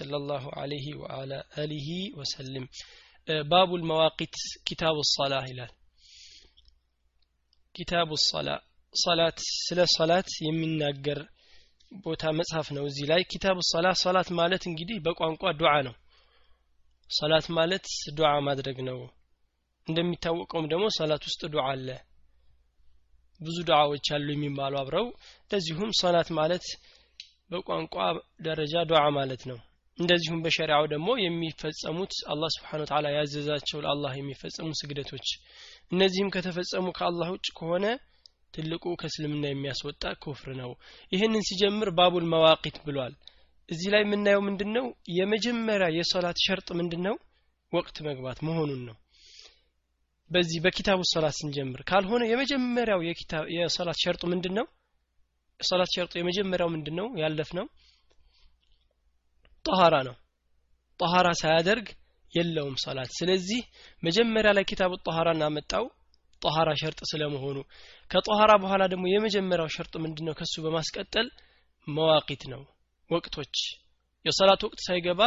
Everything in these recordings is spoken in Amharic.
ሰለላሁ አለይህ ወአላ አሊህ ወሰልም ባቡ ልመዋቂት ኪታቡ ሰላ ይላል። ኪታቡ ሰላ ሰላት ስለ ሰላት የሚናገር ቦታ መጽሐፍ ነው እዚህ ላይ። ኪታቡ ሰላ ሰላት ማለት እንግዲህ በቋንቋ ዱዓ ነው። ሰላት ማለት ዱዓ ማድረግ ነው። እንደሚታወቀውም ደግሞ ሰላት ውስጥ ዱዓ አለ። ብዙ ዱዓዎች አሉ የሚባሉ አብረው። እንደዚሁም ሰላት ማለት በቋንቋ ደረጃ ዱዓ ማለት ነው። እንደዚሁም በሸሪዓው ደግሞ የሚፈጸሙት አላህ ስብሓን ተዓላ ያዘዛቸው ለአላህ የሚፈጸሙ ስግደቶች። እነዚህም ከተፈጸሙ ከአላህ ውጭ ከሆነ ትልቁ ከእስልምና የሚያስወጣ ኩፍር ነው። ይህንን ሲጀምር ባቡል መዋቂት ብሏል። እዚህ ላይ የምናየው ምንድን ነው የመጀመሪያ የሶላት ሸርጥ ምንድን ነው ወቅት መግባት መሆኑን ነው። በዚህ በኪታቡ ሶላት ስንጀምር ካልሆነ የመጀመሪያው የሶላት ሸርጡ ምንድን ነው ሸርጡ የመጀመሪያው ምንድን ያለፍ ነው ጠሃራ ነው ጠሃራ ሳያደርግ የለውም ሶላት ስለዚህ መጀመሪያ ላይ ኪታቡ ጠሃራ እናመጣው ጠሃራ ሸርጥ ስለመሆኑ ከጠሃራ በኋላ ደግሞ የመጀመሪያው ሸርጥ ምንድነው ከሱ በማስቀጠል መዋቂት ነው ወቅቶች የሰላት ወቅት ሳይገባ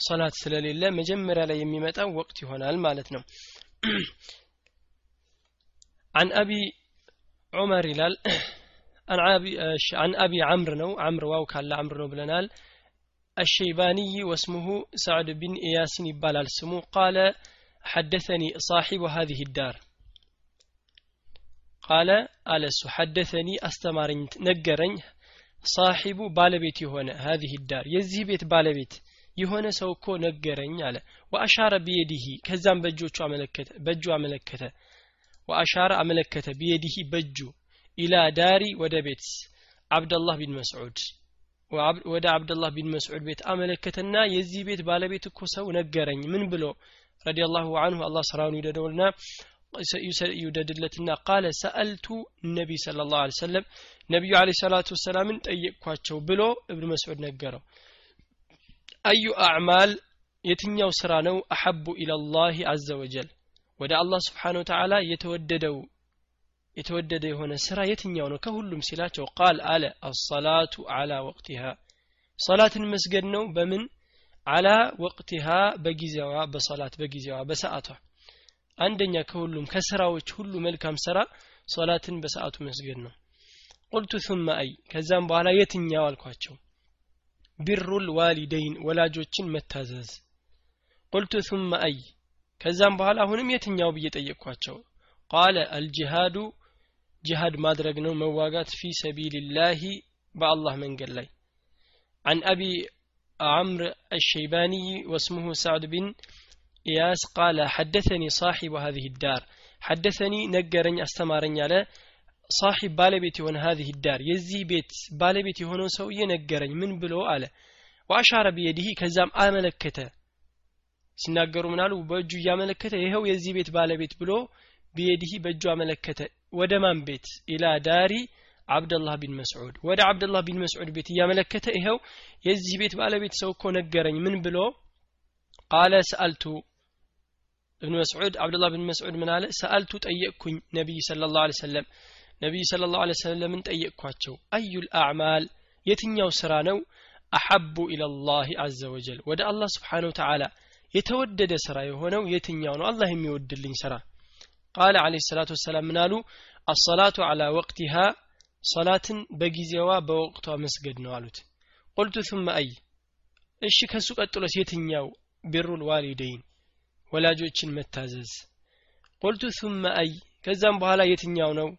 ሰላት ስለሌለ መጀመሪያ ላይ የሚመጣው ወቅት ይሆናል ማለት ነው عن أبي عمر ይላል عن أبي عن أبي عمرو ነው عمرو ዋው ካለ عمرو ነው ብለናል الشيباني واسمه سعد بن إياس ይባላል ስሙ قال حدثني صاحب هذه الدار ቃለ አለሱ ሐደተኒ አስተማረኝ ነገረኝ ሳሒቡ ባለቤት የሆነ ሀዚህ ዳር የዚህ ቤት ባለቤት የሆነ ሰው እኮ ነገረኝ አለ ወአሻረ ቢየዲሂ ከዛም በእጆቹ አመለከተ በእጁ አመለከተ ወአሻረ አመለከተ ቢየዲሂ በእጁ ኢላ ዳሪ ወደ ቤት አብደላህ ቢን መስዑድ ወደ አብደላህ ቢን መስዑድ ቤት አመለከተና የዚህ ቤት ባለቤት እኮ ሰው ነገረኝ። ምን ብሎ رضي الله عنه አላህ ስራውን ይውደደውና ይውደድለትና قال سألت النبي صلى الله عليه وسلم ነቢዩ عليه الصلاة والسلام ን ጠየቅኳቸው ብሎ እብን መስዑድ ነገረው። አዩ አዕማል የትኛው ስራ ነው አሐቡ ኢላላህ አዘ ወጀል? ወደ አላህ ስብሓን ወተዓላ የተወደደው የተወደደ የሆነ ስራ የትኛው ነው ከሁሉም ሲላቸው ቃል አለ አሰላቱ አላ ወቅቲሃ ሰላትን መስገድ ነው በምን አላ ወቅቲሃ በጊዜዋ በሰላት በጊዜዋ በሰዓቷ አንደኛ ከሁሉም ከስራዎች ሁሉ መልካም ስራ ሶላትን በሰዓቱ መስገድ ነው ቁልቱ ثم አይ ከዛም በኋላ የትኛው አልኳቸው ቢሩል ዋሊደይን ወላጆችን መታዘዝ ቁልቱ ثم አይ ከዛም በኋላ አሁንም የትኛው ብዬ ጠየቅኳቸው ቃለ አልጂሃዱ ጂሃድ ማድረግ ነው መዋጋት ፊ ሰቢልላህ በአላህ መንገድ ላይ عن أبي عمرو الشيباني واسمه سعد بن إياس قال حدثني صاحب هذه الدار حدثني نجرني أستمارني على صاحب بالبيت هون هذه الدار يزي بيت بالبيت هون سوي نجرني من بلو على وأشار بيده كزام أملكته ሲናገሩ ምናሉ በእጁ እያመለከተ ይኸው የዚህ ቤት ባለቤት ብሎ ቢየዲህ በእጁ አመለከተ ወደ ማን ቤት? ኢላ ዳሪ አብደላህ ቢን መስዑድ። ወደ አብደላህ ቢን መስዑድ ቤት እያመለከተ ይኸው የዚህ ቤት ባለቤት ሰው እኮ ነገረኝ። ምን ብሎ ቃለ ሰአልቱ እብን መስዑድ አብደላህ ብን መስዑድ ምን አለ? ሰአልቱ ጠየቅኩኝ ነቢይ ስለ ላሁ ሰለም ነቢይ ስለ ላሁ ሰለምን ጠየቅኳቸው? አዩል አዕማል የትኛው ስራ ነው? አሐቡ ኢለላህ አዘ ወጀል። ወደ አላህ ስብሓን ተዓላ የተወደደ ስራ የሆነው የትኛው ነው? አላህ የሚወድልኝ ስራ ቃለ አለ ሰላቱ ወሰላም ምን አሉ አሰላቱ አላ ወቅቲሃ ሰላትን በጊዜዋ በወቅቷ መስገድ ነው አሉት ቁልቱ ثم አይ እሺ ከሱ ቀጥሎስ የትኛው ቢሩል ዋሊደይን ወላጆችን መታዘዝ ቁልቱ ثم አይ ከዛም በኋላ የትኛው ነው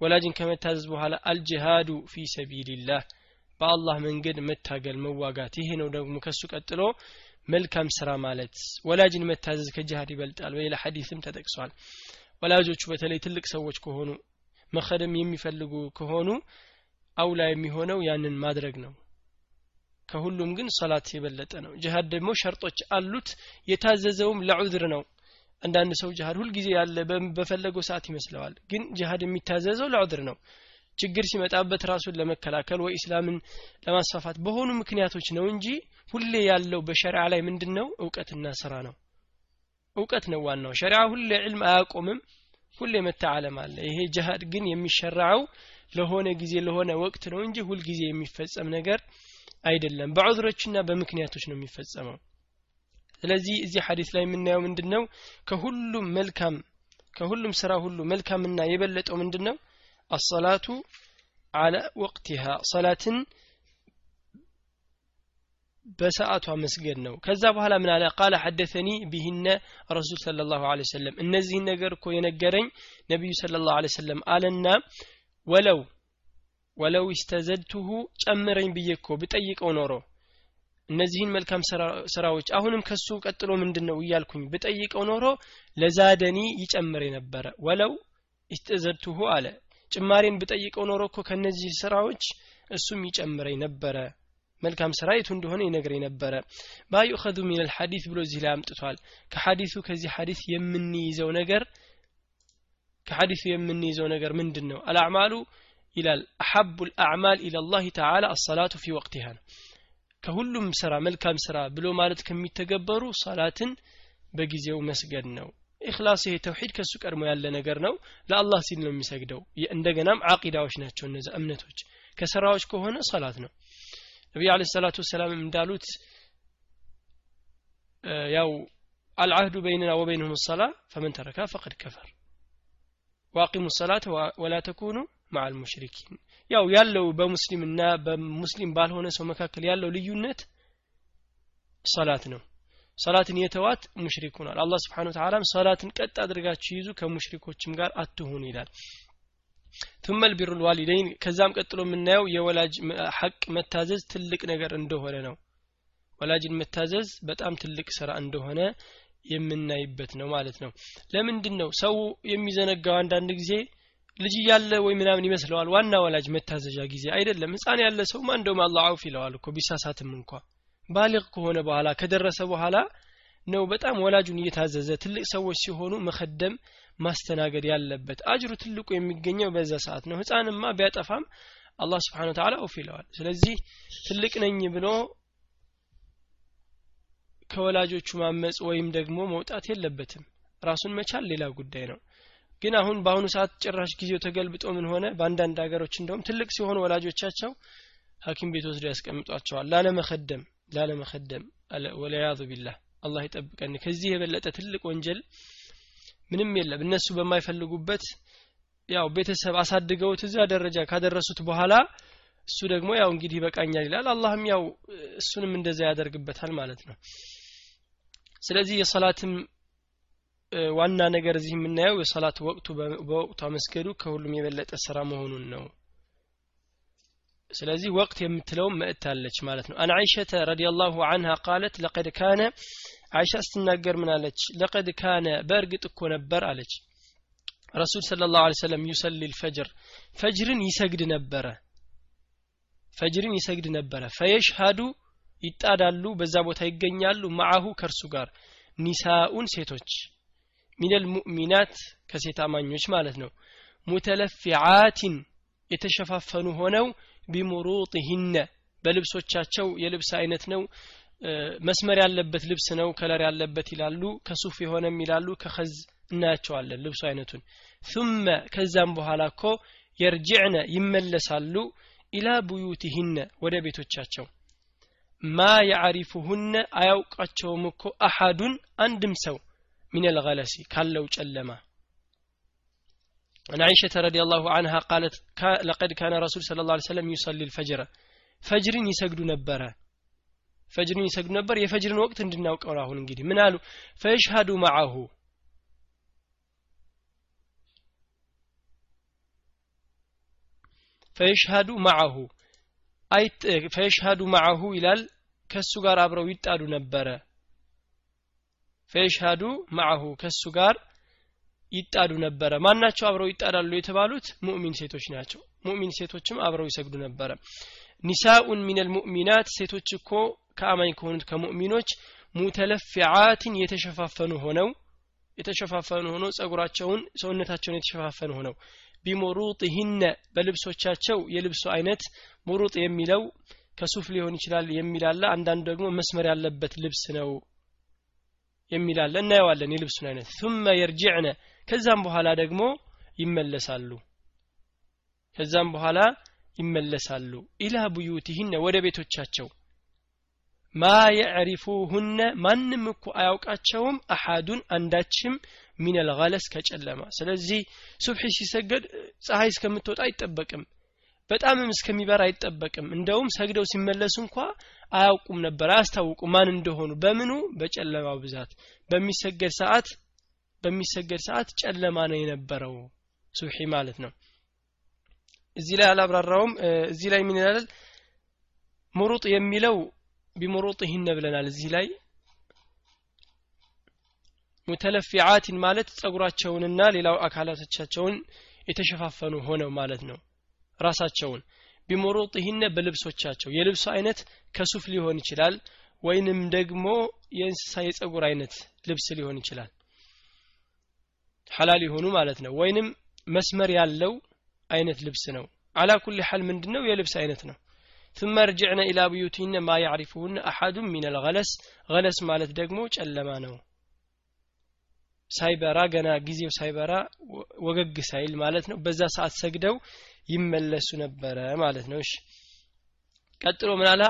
ወላጅን ከመታዘዝ በኋላ አልጅሃዱ ፊ ሰቢልላህ በአላህ መንገድ መታገል መዋጋት ይሄ ነው ደግሞ ከሱ ቀጥሎ መልካም ስራ ማለት ወላጅን መታዘዝ ከጅሃድ ይበልጣል በሌላ ሐዲስም ተጠቅሷል ወላጆቹ በተለይ ትልቅ ሰዎች ከሆኑ መኸደም የሚፈልጉ ከሆኑ አውላ የሚሆነው ያንን ማድረግ ነው። ከሁሉም ግን ሰላት የበለጠ ነው። ጅሃድ ደግሞ ሸርጦች አሉት። የታዘዘውም ለዑዝር ነው። አንዳንድ ሰው ጅሃድ ሁልጊዜ ያለ በፈለገው ሰዓት ይመስለዋል። ግን ጅሃድ የሚታዘዘው ለዑዝር ነው። ችግር ሲመጣበት ራሱን ለመከላከል ወይ ኢስላምን ለማስፋፋት በሆኑ ምክንያቶች ነው እንጂ ሁሌ ያለው በሸሪዓ ላይ ምንድን ነው እውቀትና ስራ ነው እውቀት ነው ዋናው። ሸሪዓ ሁሌ ዕልም አያቆምም ሁሌ መተዓለም አለ። ይሄ ጅሃድ ግን የሚሸራው ለሆነ ጊዜ ለሆነ ወቅት ነው እንጂ ሁልጊዜ የሚፈጸም ነገር አይደለም። በዑዝሮችና በምክንያቶች ነው የሚፈጸመው። ስለዚህ እዚህ ሐዲስ ላይ የምናየው ምንድን ነው ከሁሉም መልካም ከሁሉም ስራ ሁሉ መልካምና የበለጠው ምንድን ነው አሰላቱ አለ ወቅቲሃ ሰላትን በሰዓቷ መስገድ ነው። ከዛ በኋላ ምን አለ? ቃለ ሐደተኒ ቢህነ ረሱል ስለ ላሁ ለ ሰለም እነዚህን ነገር እኮ የነገረኝ ነቢዩ ስለ ላሁ ሰለም አለና ወለው ወለው ኢስተዘድቱሁ ጨምረኝ ብዬ እኮ ብጠይቀው ኖሮ እነዚህን መልካም ስራዎች አሁንም ከሱ ቀጥሎ ምንድን ነው እያልኩኝ ብጠይቀው ኖሮ ለዛደኒ ይጨምር ነበረ። ወለው ኢስተዘድቱሁ አለ። ጭማሬን ብጠይቀው ኖሮ እኮ ከነዚህ ስራዎች እሱም ይጨምረኝ ነበረ መልካም ስራ የቱ እንደሆነ ይነግረኝ ነበረ። ما يؤخذ من الحديث ብሎ እዚህ ላይ አምጥቷል። ከሐዲሱ ከዚህ ሐዲስ የምንይዘው ነገር ከሐዲሱ የምንይዘው ነገር ምንድን ነው الأعمال ይላል أحب الأعمال إلى الله تعالى الصلاة في وقتها ነው። ከሁሉም ስራ መልካም ስራ ብሎ ማለት ከሚተገበሩ ሰላትን በጊዜው መስገድ ነው። ኢክላስ ይሄ ተውሂድ ከሱ ቀድሞ ያለ ነገር ነው። ለአላህ ሲል ነው የሚሰግደው። እንደገናም አቂዳዎች ናቸው እነዚ እምነቶች። ከስራዎች ከሆነ ሰላት ነው ነቢዩ አለ ሰላቱ ወሰላም እንዳሉት ያው አልዓህዱ በይንና ወበይንሁም ሰላ ፈመን ተረካ ፈቀድ ከፈር ዋቂሙ ሰላተ ወላ ተኩኑ ማዓል ሙሽሪኪን። ያው ያለው በሙስሊምና በሙስሊም ባልሆነ ሰው መካከል ያለው ልዩነት ሰላት ነው። ሰላትን የተዋት ሙሽሪክ ሆኗል። አላህ ስብሓን ተዓላም ሰላትን ቀጥ አድርጋችሁ ይዙ ከሙሽሪኮችም ጋር አትሁኑ ይላል ثم بر الوالدين። ከዛም ቀጥሎ የምናየው የወላጅ ሐቅ መታዘዝ ትልቅ ነገር እንደሆነ ነው። ወላጅን መታዘዝ በጣም ትልቅ ስራ እንደሆነ የምናይበት ነው ማለት ነው። ለምንድን ነው ሰው የሚዘነጋው? አንዳንድ ጊዜ ልጅ ያለ ወይ ምናምን ይመስለዋል ዋና ወላጅ መታዘዣ ጊዜ አይደለም። ህፃን ያለ ሰውማ እንደውም አላህ አውፍ ይለዋል እኮ ቢሳሳትም እንኳ። بالغ ከሆነ በኋላ ከደረሰ በኋላ ነው በጣም ወላጁን እየታዘዘ ትልቅ ሰዎች ሲሆኑ መኻደም ማስተናገድ ያለበት አጅሩ ትልቁ የሚገኘው በዛ ሰዓት ነው። ህፃንማ ቢያጠፋም አላህ ስብሓን ተዓላ ኡፍ ይለዋል። ስለዚህ ትልቅ ነኝ ብሎ ከወላጆቹ ማመፅ ወይም ደግሞ መውጣት የለበትም። ራሱን መቻል ሌላ ጉዳይ ነው። ግን አሁን በአሁኑ ሰዓት ጭራሽ ጊዜው ተገልብጦ ምን ሆነ? በአንዳንድ ሀገሮች እንደውም ትልቅ ሲሆኑ ወላጆቻቸው ሀኪም ቤት ወስዶ ያስቀምጧቸዋል። ላለመከደም ላለመከደም ወለያዙ ቢላህ። አላህ ይጠብቀን። ከዚህ የበለጠ ትልቅ ወንጀል ምንም የለም። እነሱ በማይፈልጉበት ያው ቤተሰብ አሳድገውት እዚያ ደረጃ ካደረሱት በኋላ እሱ ደግሞ ያው እንግዲህ ይበቃኛል ይላል። አላህም ያው እሱንም እንደዛ ያደርግበታል ማለት ነው። ስለዚህ የሰላትም ዋና ነገር እዚህ የምናየው የሰላት ወቅቱ በወቅቷ መስገዱ ከሁሉም የበለጠ ስራ መሆኑን ነው። ስለዚህ ወቅት የምትለው መእታለች ማለት ነው። አን አይሸተ ረዲየላሁ አንሃ ቃለት ለቀድ ካነ አይሻ ስትናገር ምን አለች? ለቀድ ካነ በእርግጥ እኮ ነበር አለች። ረሱል ስለ ላሁ ሰለም ዩሰሊ ልፈጅር ፈጅርን ይሰግድ ነበረ። ፈጅርን ይሰግድ ነበረ። ፈየሽሃዱ ይጣዳሉ በዛ ቦታ ይገኛሉ። ማአሁ ከእርሱ ጋር። ኒሳኡን ሴቶች ሚነል ሙእሚናት ከሴት አማኞች ማለት ነው። متلفعات የተሸፋፈኑ ሆነው بمروطهن በልብሶቻቸው የልብስ አይነት ነው መስመር ያለበት ልብስ ነው ከለር ያለበት ይላሉ ከሱፍ የሆነም ይላሉ ከኸዝ እናያቸዋለን ልብሱ አይነቱን ثم ከዛም በኋላ እኮ የርጅዕነ ይመለሳሉ ኢላ ቡዩቲህነ ወደ ቤቶቻቸው ማ ያዕሪፉሁነ አያውቃቸውም እኮ አሐዱን አንድም ሰው ሚን አልገለሲ ካለው ጨለማ عن عائشة رضي الله عنها قالت لقد كان رسول صلى الله عليه وسلم يصلي الفجر فجر يسجد نبرة ፈጅርን ይሰግዱ ነበር። የፈጅርን ወቅት እንድናውቀው አሁን እንግዲህ ምን አሉ? ፈየሽሃዱ ማዓሁ ፈየሽሃዱ ማዓሁ ፈየሽሃዱ ማአሁ ይላል። ከእሱ ጋር አብረው ይጣዱ ነበረ። ፈየሽሃዱ ማዓሁ ከእሱ ጋር ይጣዱ ነበረ። ማናቸው አብረው ይጣዳሉ የተባሉት? ሙእሚን ሴቶች ናቸው። ሙእሚን ሴቶችም አብረው ይሰግዱ ነበረ። ኒሳኡን ሚነል ሙእሚናት። ሴቶች እኮ ከአማኝ ከሆኑት ከሙእሚኖች ሙተለፊዓትን የተሸፋፈኑ ሆነው የተሸፋፈኑ ሆነው ጸጉራቸውን ሰውነታቸውን የተሸፋፈኑ ሆነው ቢሙሩጥህነ በልብሶቻቸው የልብሱ አይነት ሙሩጥ የሚለው ከሱፍ ሊሆን ይችላል የሚላለ አንዳንዱ ደግሞ መስመር ያለበት ልብስ ነው የሚላለ እናየዋለን የልብሱን አይነት። ثመ የርጅዕነ ከዛም በኋላ ደግሞ ይመለሳሉ። ከዛም በኋላ ይመለሳሉ። ኢላ ቡዩቲህነ ወደ ቤቶቻቸው። ማ የዕሪፉሁነ ማንም እኮ አያውቃቸውም። አሓዱን አንዳችም ሚነል ገለስ ከጨለማ። ስለዚህ ሱብሒ ሲሰገድ ፀሐይ እስከምትወጣ አይጠበቅም በጣምም እስከሚበራ አይጠበቅም። እንደውም ሰግደው ሲመለሱ እንኳ አያውቁም ነበር አያስታውቁም ማን እንደሆኑ በምኑ? በጨለማው ብዛት። በሚሰገድ ሰዓት በሚሰገድ ሰዓት ጨለማ ነው የነበረው ሱብሒ ማለት ነው። እዚህ ላይ አላብራራውም። እዚህ ላይ ምን ይላል? ሙሩጥ የሚለው ቢሙሩጥህነ ብለናል እዚህ ላይ። ሙተለፊዓትን ማለት ጸጉራቸውንና ሌላው አካላቶቻቸውን የተሸፋፈኑ ሆነው ማለት ነው። ራሳቸውን ቢሙሩጥህነ በልብሶቻቸው። የልብሱ አይነት ከሱፍ ሊሆን ይችላል ወይንም ደግሞ የእንስሳ የጸጉር አይነት ልብስ ሊሆን ይችላል። ሐላል የሆኑ ማለት ነው። ወይንም መስመር ያለው አይነት ልብስ ነው። አላ ኩል ሐል ምንድነው? የልብስ አይነት ነው ثم رجعنا إلى بيوتهن ما يعرفهن أحد من الغلس غلس ማለት ደግሞ ጨለማ ነው ሳይበራ ገና ጊዜው ሳይበራ ወገግ ሳይል ማለት ነው በዛ ሰዓት ሰግደው ይመለሱ ነበረ ማለት ነው እሺ ቀጥሎ ምን አለ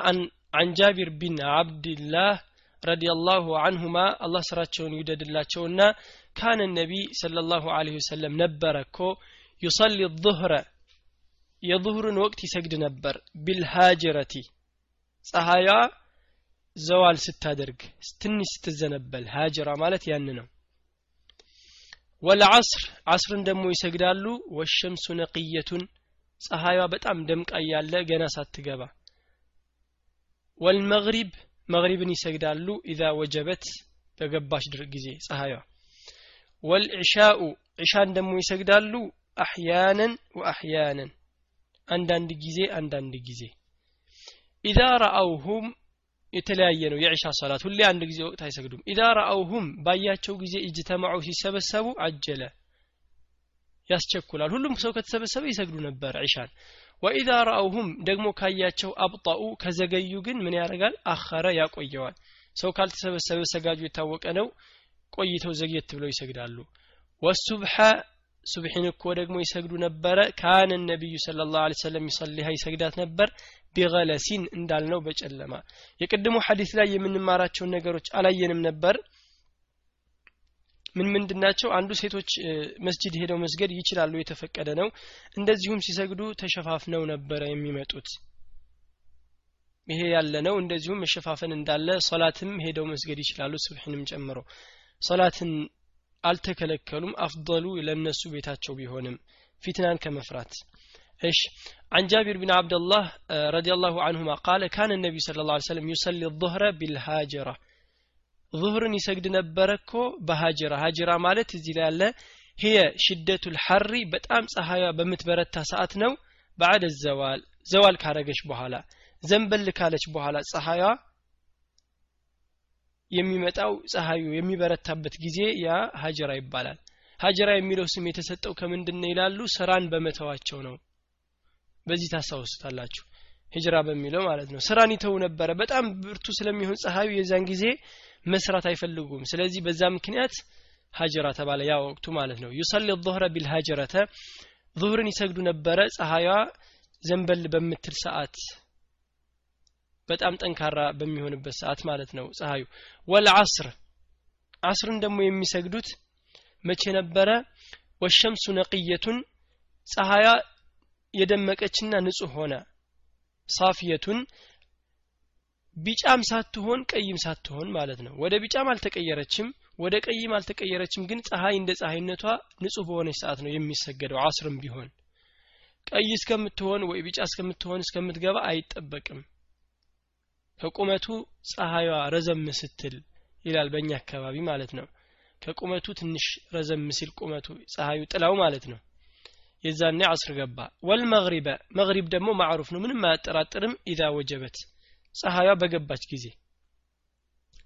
عن جابر بن عبد الله رضي الله عنهما الله ስራቸውን ይውደድላቸውና كان النبي صلى الله عليه وسلم ነበረ እኮ يصلي الظهر የظهርን ወቅት ይሰግድ ነበር። ቢልሃጅረቲ ፀሐያ ዘዋል ስታደርግ ትንሽ ስትዘነበል ሃጅራ ማለት ያን ነው። ወልዓስር ዓስርን ደግሞ ይሰግዳሉ። ወሸምሱ ነቅየቱን ፀሐይዋ በጣም ደምቃ ያለ ገና ሳትገባ። ወልመግሪብ መግሪብን ይሰግዳሉ ኢዛ ወጀበት በገባች ድር ጊዜ ፀሐይዋ። ወልዕሻኡ ዕሻን ደግሞ ይሰግዳሉ። አሕያነን ወአሕያነን አንዳንድ ጊዜ አንዳንድ ጊዜ። ኢዛ ረአውሁም የተለያየ ነው። የዕሻ ሰላት ሁሌ አንድ ጊዜ ወቅት አይሰግዱም። ኢዛ ረአውሁም ባያቸው ጊዜ እጅተማዑ ሲሰበሰቡ አጀለ ያስቸኩላል። ሁሉም ሰው ከተሰበሰበ ይሰግዱ ነበር ዒሻን። ወኢዛ ረአውሁም ደግሞ ካያቸው አብጣኡ ከዘገዩ ግን ምን ያደርጋል? አኸረ ያቆየዋል። ሰው ካልተሰበሰበ ሰጋጁ የታወቀ ነው። ቆይተው ዘግየት ብለው ይሰግዳሉ። ወሱብሐ ሱብሒን እኮ ደግሞ ይሰግዱ ነበረ። ካነ ነቢዩ ስለ ላሁ ሰለም ይሰሊሃ ይሰግዳት ነበር። ቢገለሲን እንዳልነው በጨለማ። የቅድሙ ሐዲስ ላይ የምንማራቸውን ነገሮች አላየንም ነበር። ምን ምንድን ናቸው? አንዱ ሴቶች መስጂድ ሄደው መስገድ ይችላሉ የተፈቀደ ነው። እንደዚሁም ሲሰግዱ ተሸፋፍነው ነበረ የሚመጡት። ይሄ ያለ ነው። እንደዚሁም መሸፋፈን እንዳለ ሶላትም ሄደው መስገድ ይችላሉ ስብሕንም ጨምሮ። ሶላትን አልተከለከሉም አፍضሉ ለነሱ ቤታቸው ቢሆንም ፊትናን ከመፍራት እሺ عن جابر بن عبد الله رضي الله عنهما قال كان النبي صلى الله عليه وسلم يصلي الظهر بالهاجرة ظهرن يسجد نبركو بهاجرة هاجرة ማለት እዚህ ላይ ያለ هي شدة الحر በጣም ፀሐያ በምትበረታ ሰዓት ነው بعد الزوال ዘዋል ካረገች በኋላ ዘንበል ካለች በኋላ ፀሐያ የሚመጣው ፀሐዩ የሚበረታበት ጊዜ ያ ሀጀራ ይባላል። ሀጀራ የሚለው ስም የተሰጠው ከምንድን ይላሉ? ስራን በመተዋቸው ነው። በዚህ ታስታውሱታላችሁ። ህጅራ በሚለው ማለት ነው። ስራን ይተው ነበረ። በጣም ብርቱ ስለሚሆን ፀሐዩ የዛን ጊዜ መስራት አይፈልጉም። ስለዚህ በዛ ምክንያት ሀጀራ ተባለ። ያ ወቅቱ ማለት ነው። ዩሰሊ ظهረ ቢልሀጀረተ ظهርን ይሰግዱ ነበረ። ፀሐዩ ዘንበል በምትል ሰዓት በጣም ጠንካራ በሚሆንበት ሰዓት ማለት ነው ፀሐዩ። ወልዓስር አስርን ደግሞ የሚሰግዱት መቼ ነበረ? ወሸምሱ ነቅየቱን ፀሐያ የደመቀችና ንጹህ ሆነ። ሳፊየቱን ቢጫም ሳትሆን ቀይም ሳትሆን ማለት ነው። ወደ ቢጫም አልተቀየረችም ወደ ቀይም አልተቀየረችም ግን ፀሐይ እንደ ፀሐይነቷ ንጹህ በሆነች ሰዓት ነው የሚሰገደው። አስርም ቢሆን ቀይ እስከምትሆን ወይ ቢጫ እስከምትሆን እስከምትገባ አይጠበቅም ከቁመቱ ፀሐይዋ ረዘም ስትል ይላል በእኛ አካባቢ ማለት ነው። ከቁመቱ ትንሽ ረዘም ሲል ቁመቱ ፀሐዩ ጥላው ማለት ነው። የዛኔ አስር ገባ። ወልመግሪበ መግሪብ ደግሞ ማዕሩፍ ነው ምንም አያጠራጥርም ኢዛ ወጀበት። ፀሐይዋ በገባች ጊዜ